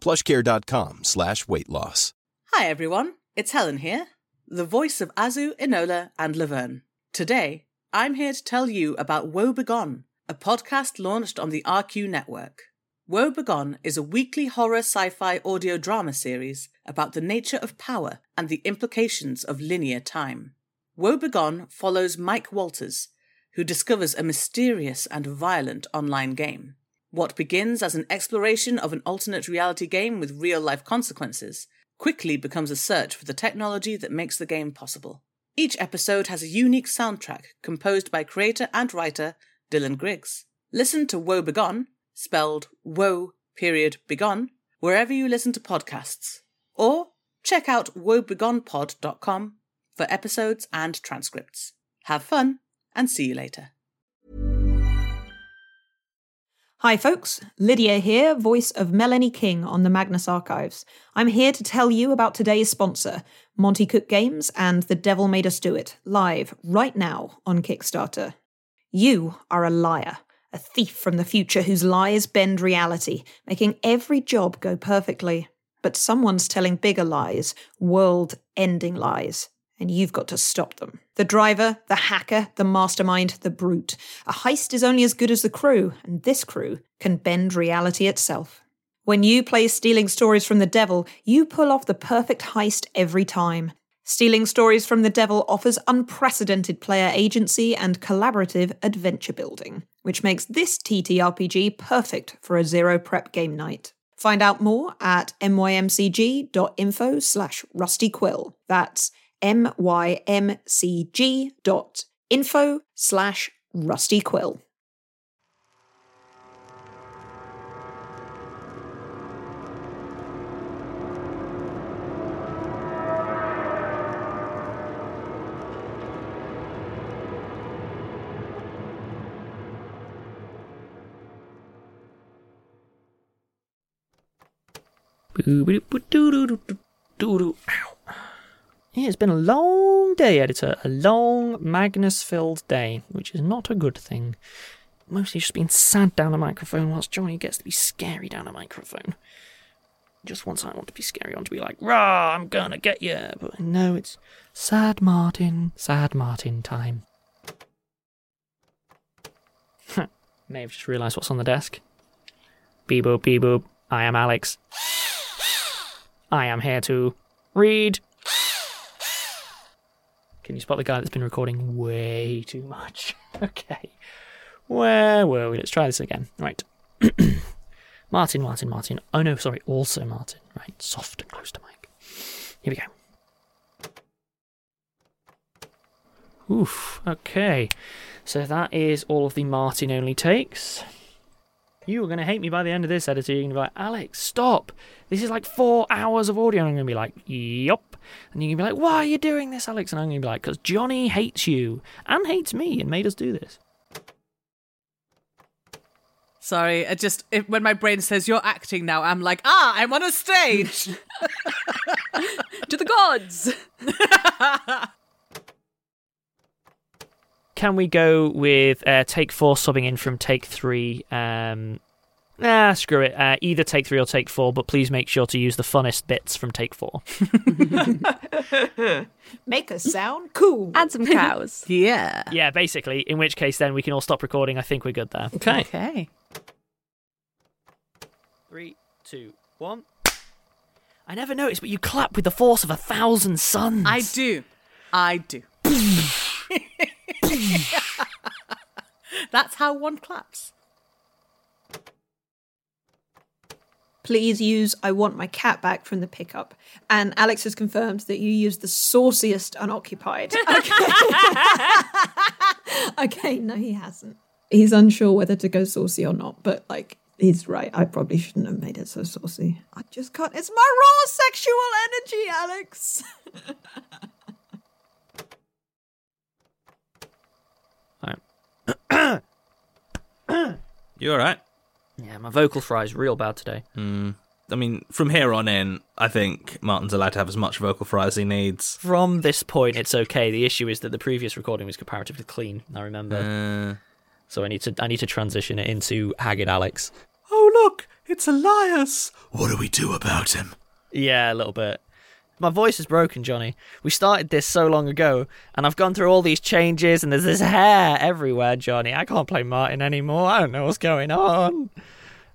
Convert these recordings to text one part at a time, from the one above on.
plushcare.com slash weight loss. Hi everyone, it's Helen here, the voice of Azu, Enola, and Laverne. Today, I'm here to tell you about Woe Begone, a podcast launched on the RQ network. Woe Begone is a weekly horror sci fi audio drama series about the nature of power and the implications of linear time. Woe Begone follows Mike Walters, who discovers a mysterious and violent online game. What begins as an exploration of an alternate reality game with real life consequences quickly becomes a search for the technology that makes the game possible. Each episode has a unique soundtrack composed by creator and writer Dylan Griggs. Listen to Woe Begone, spelled Woe period Begone, wherever you listen to podcasts. Or check out woebegonepod.com for episodes and transcripts. Have fun and see you later. Hi, folks. Lydia here, voice of Melanie King on the Magnus Archives. I'm here to tell you about today's sponsor, Monte Cook Games and The Devil Made Us Do It, live right now on Kickstarter. You are a liar, a thief from the future whose lies bend reality, making every job go perfectly. But someone's telling bigger lies, world ending lies and you've got to stop them. The driver, the hacker, the mastermind, the brute. A heist is only as good as the crew, and this crew can bend reality itself. When you play Stealing Stories from the Devil, you pull off the perfect heist every time. Stealing Stories from the Devil offers unprecedented player agency and collaborative adventure building, which makes this TTRPG perfect for a zero prep game night. Find out more at mymcg.info slash rustyquill. That's mymcg dot info slash rusty quill. Ow. It's been a long day, editor. A long, Magnus filled day, which is not a good thing. Mostly just being sad down a microphone whilst Johnny gets to be scary down a microphone. Just once I want to be scary, I want to be like, rah, I'm gonna get you. But no, it's sad Martin, sad Martin time. May have just realised what's on the desk. Beep boop, beep boop. I am Alex. I am here to read can you spot the guy that's been recording way too much? okay. Where were we? Let's try this again. Right. Martin, Martin, Martin. Oh no, sorry, also Martin. Right, soft and close to mic. Here we go. Oof, okay. So that is all of the Martin only takes. You are going to hate me by the end of this editor. You're going to be like, Alex, stop. This is like four hours of audio. And I'm going to be like, yup. And you're going to be like, why are you doing this, Alex? And I'm going to be like, because Johnny hates you and hates me and made us do this. Sorry, I just if, when my brain says you're acting now, I'm like, ah, I'm on a stage. to the gods. Can we go with uh, take four subbing in from take three? Um, Nah, screw it. Uh, either take three or take four, but please make sure to use the funnest bits from take four. Make us sound cool. Add some cows. yeah. Yeah, basically. In which case, then we can all stop recording. I think we're good there. Okay. Okay. Three, two, one. I never noticed, but you clap with the force of a thousand suns. I do. I do. That's how one claps. Please use I want my cat back from the pickup. And Alex has confirmed that you used the sauciest unoccupied. Okay. okay, no, he hasn't. He's unsure whether to go saucy or not, but like, he's right. I probably shouldn't have made it so saucy. I just can't. It's my raw sexual energy, Alex. Hi. You all right? Yeah, my vocal fry is real bad today. I mean, from here on in, I think Martin's allowed to have as much vocal fry as he needs. From this point, it's okay. The issue is that the previous recording was comparatively clean. I remember, Uh, so I need to I need to transition it into Haggard Alex. oh, look, it's Elias. What do we do about him? Yeah, a little bit. My voice is broken, Johnny. We started this so long ago, and I've gone through all these changes, and there's this hair everywhere, Johnny. I can't play Martin anymore. I don't know what's going on.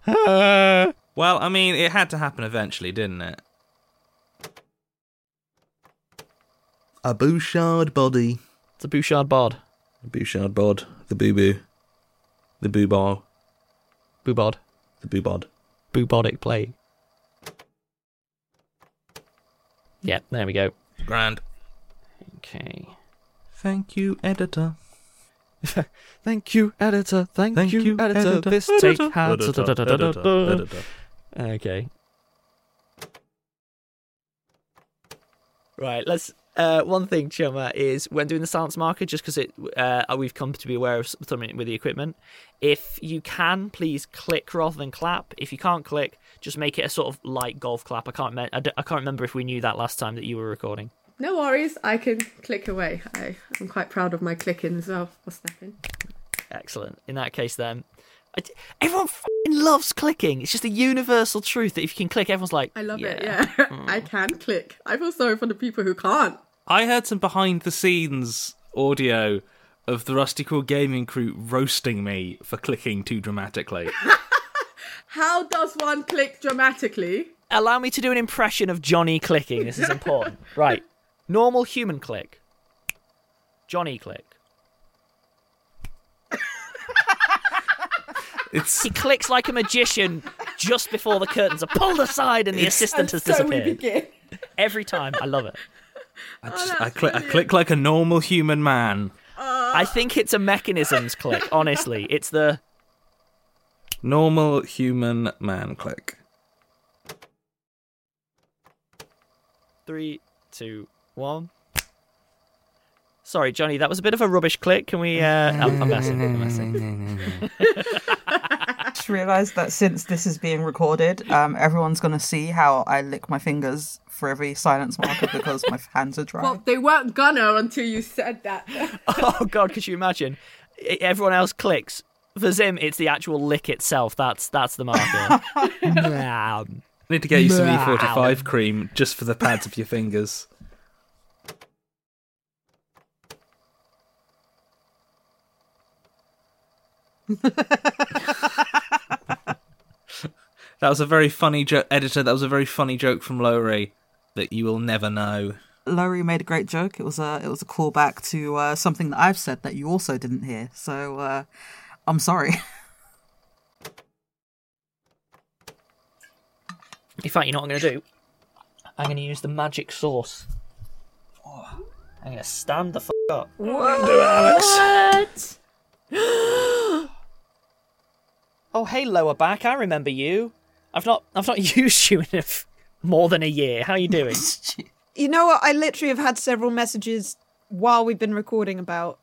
Well, I mean, it had to happen eventually, didn't it? A Bouchard body. it's a Bouchard bod. A Bouchard bod. The boo boo. The boo ball. Boobod. The boo bod. Boobodic plague. Yeah, there we go. Grand. Okay. Thank you, editor. Thank you, editor. Thank, Thank you, you, editor. editor. This take Editor, has. editor, editor, editor. Okay. Right, let's. Uh, one thing, Chioma, is when doing the silence marker, just because it uh, we've come to be aware of something with the equipment. If you can, please click rather than clap. If you can't click, just make it a sort of light golf clap. I can't. Me- I, d- I can't remember if we knew that last time that you were recording. No worries, I can click away. I, I'm quite proud of my clicking as well for snapping. Excellent. In that case, then, everyone fing loves clicking. It's just a universal truth that if you can click, everyone's like, I love yeah. it, yeah. Hmm. I can click. I feel sorry for the people who can't. I heard some behind the scenes audio of the Rusty Quill gaming crew roasting me for clicking too dramatically. How does one click dramatically? Allow me to do an impression of Johnny clicking. This is important. right. Normal human click. Johnny click. It's He clicks like a magician just before the curtains are pulled aside and the assistant has so disappeared. begin. Every time. I love it. I, just, I click I click like a normal human man. I think it's a mechanisms click, honestly. It's the Normal human man click. three, two, one. Sorry, Johnny, that was a bit of a rubbish click. Can we uh I'm, I'm messing, I'm messing. just realised that since this is being recorded, um, everyone's going to see how I lick my fingers for every silence marker because my hands are dry. Well, they weren't gonna until you said that. Oh god, could you imagine? Everyone else clicks. For Zim, it's the actual lick itself. That's that's the marker. Meow. Need to get you some E45 cream just for the pads of your fingers. That was a very funny joke, editor. That was a very funny joke from Lowri that you will never know. Lowri made a great joke. It was a it was a callback to uh, something that I've said that you also didn't hear. So uh, I'm sorry. In fact, you know what I'm going to do? I'm going to use the magic sauce. Oh, I'm going to stand the f up. what? Oh, hey, lower back. I remember you. I've not, I've not used you in a f- more than a year. How are you doing? You know what? I literally have had several messages while we've been recording about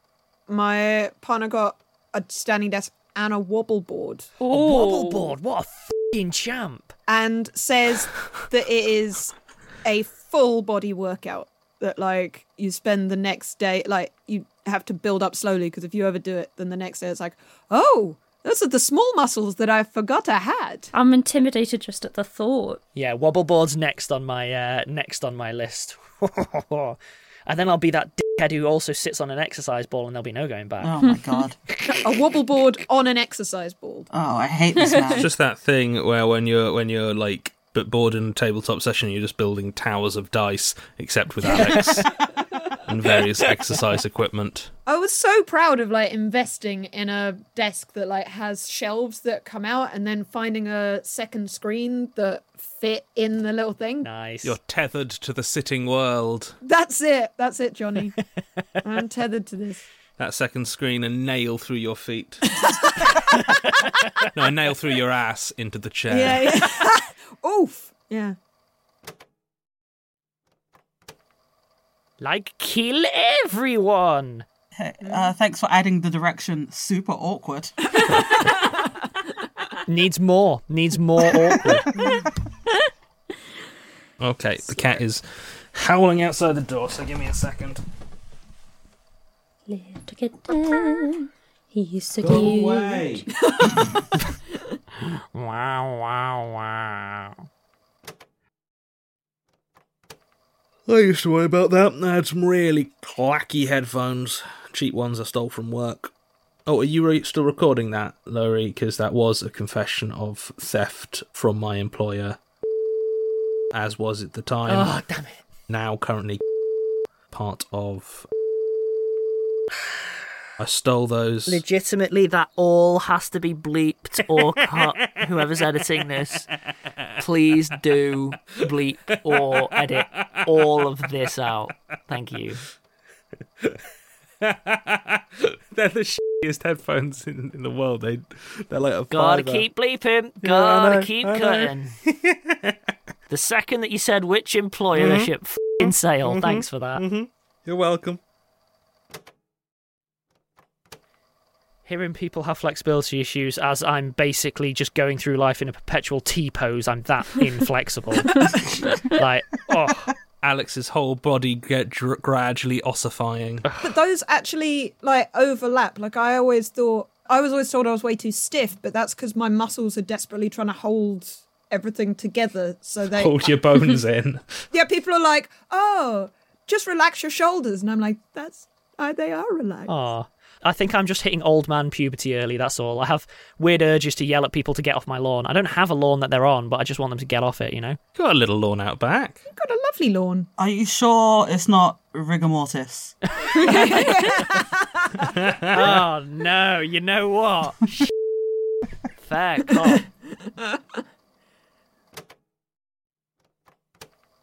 my partner got a standing desk and a wobble board a wobble board. What a f***ing champ. and says that it is a full body workout that like you spend the next day like you have to build up slowly because if you overdo it then the next day it's like oh those are the small muscles that I forgot I had. I'm intimidated just at the thought. Yeah, wobble board's next on my uh, next on my list. and then I'll be that dickhead who also sits on an exercise ball, and there'll be no going back. Oh my god. A wobble board on an exercise board. Oh, I hate this man. It's just that thing where when you're when you're like but bored in a tabletop session, you're just building towers of dice, except with Alex. and various exercise equipment. I was so proud of like investing in a desk that like has shelves that come out and then finding a second screen that fit in the little thing. Nice. You're tethered to the sitting world. That's it. That's it, Johnny. I'm tethered to this. That second screen, a nail through your feet. no, a nail through your ass into the chair. Yeah, yeah. Oof. Yeah. Like kill everyone. Hey, uh, thanks for adding the direction super awkward. Needs more. Needs more awkward. Okay, the cat is howling outside the door, so give me a second. Little kitten, he's so cute. Away. wow, wow, wow. I used to worry about that. I had some really clacky headphones. Cheap ones I stole from work. Oh, are you re- still recording that, Lowri? Because that was a confession of theft from my employer. As was at the time. Oh, damn it. Now, currently, part of. I stole those. Legitimately, that all has to be bleeped or cut. Whoever's editing this, please do bleep or edit all of this out. Thank you. they're the shittiest headphones in, in the world. They, they're like a Gotta fiver. keep bleeping. Gotta know, keep cutting. the second that you said which employer, Mhm. I ship f***ing sale. Mhm. Thanks for that. Mhm. You're welcome. Hearing people have flexibility issues as I'm basically just going through life in a perpetual T pose, I'm that inflexible. like, oh, Alex's whole body get dr- gradually ossifying. But those actually like overlap. Like I always thought, I was always told I was way too stiff, but that's because my muscles are desperately trying to hold everything together. So they Hold your bones in. Yeah, people are like, oh, just relax your shoulders, and I'm like, that's uh, they are relaxed. Aw. I think I'm just hitting old man puberty early, that's all. I have weird urges to yell at people to get off my lawn. I don't have a lawn that they're on, but I just want them to get off it, you know? Got a little lawn out back. You've got a lovely lawn. Are you sure it's not rigor mortis? oh, no, you know what? Fair cop.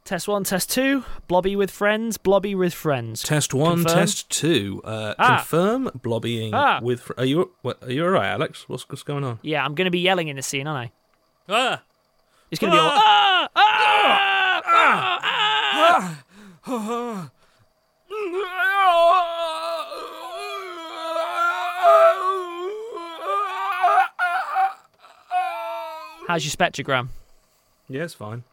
Test one, test two. Blobby with friends, blobby with friends. Test one, Confirm? test two. Uh, Ah. Confirm blobbying Ah. with. Fr- are you? What, are you alright, Alex? What's, what's going on? Yeah, I'm going to be yelling in this scene, aren't I? Ah! It's going to be all. Ah! Ah! Ah! Ah! How's your spectrogram? Yeah, it's fine.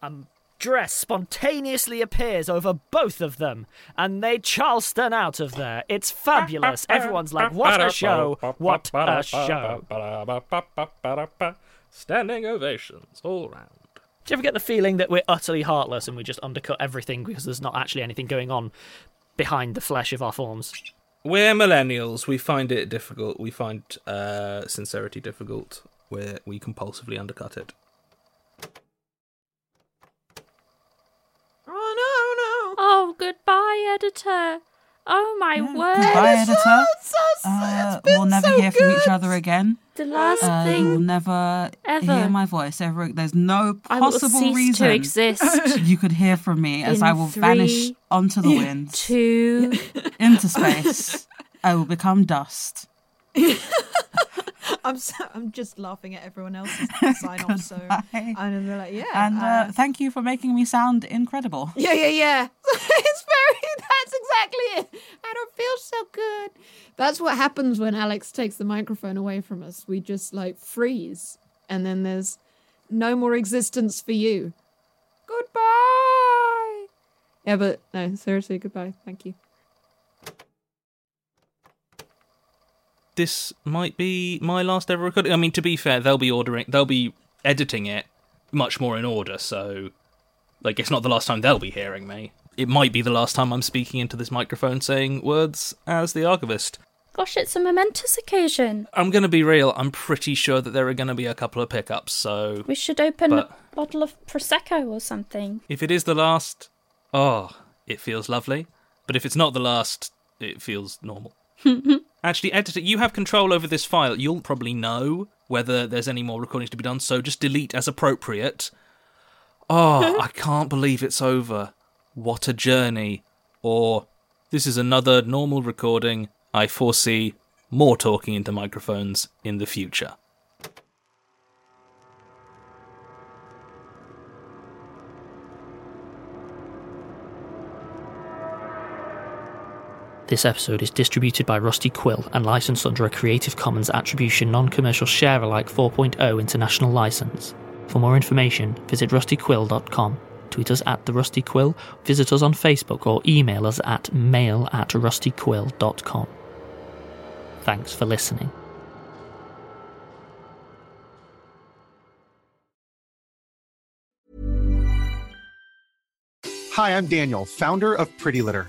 A dress spontaneously appears over both of them, and they Charleston out of there. It's fabulous. Everyone's like, what a show! What a show! Standing ovations all round. Do you ever get the feeling that we're utterly heartless and we just undercut everything because there's not actually anything going on behind the flesh of our forms? We're millennials. We find it difficult. We find uh, sincerity difficult. Where we compulsively undercut it. Oh goodbye, editor. Oh my word. Goodbye, editor. so Uh, we'll never hear from each other again. The last Uh, you will never ever. hear my voice ever. There's no I will possible cease reason to exist. you could hear from me as In I will vanish onto the wind, Two. into space. I will become dust. I'm so, I'm just laughing at everyone else's sign off. So and they're like, yeah, And uh, uh, thank you for making me sound incredible. yeah, yeah, yeah. it's very. That's exactly it. I don't feel so good. That's what happens when Alex takes the microphone away from us. We just like freeze, and then there's no more existence for you. Goodbye. Yeah, but no, seriously, goodbye. Thank you. This might be my last ever recording. I mean, to be fair, they'll be ordering, they'll be editing it much more in order. So, like, it's not the last time they'll be hearing me. It might be the last time I'm speaking into this microphone saying words as the archivist. Gosh, it's a momentous occasion. I'm going to be real. I'm pretty sure that there are going to be a couple of pickups. So We should open But- a bottle of Prosecco or something. if it is the last, oh, it feels lovely. But if it's not the last, it feels normal. Actually, editor, you have control over this file. You'll probably know whether there's any more recordings to be done. So just delete as appropriate. Oh, I can't believe it's over. What a journey. Or this is another normal recording. I foresee more talking into microphones in the future. This episode is distributed by Rusty Quill and licensed under a Creative Commons Attribution Non Commercial Share Alike 4.0 international license. For more information, visit rustyquill.com, tweet us at The Rusty Quill, visit us on Facebook, or email us at mail at rustyquill.com. Thanks for listening. Hi, I'm Daniel, founder of Pretty Litter.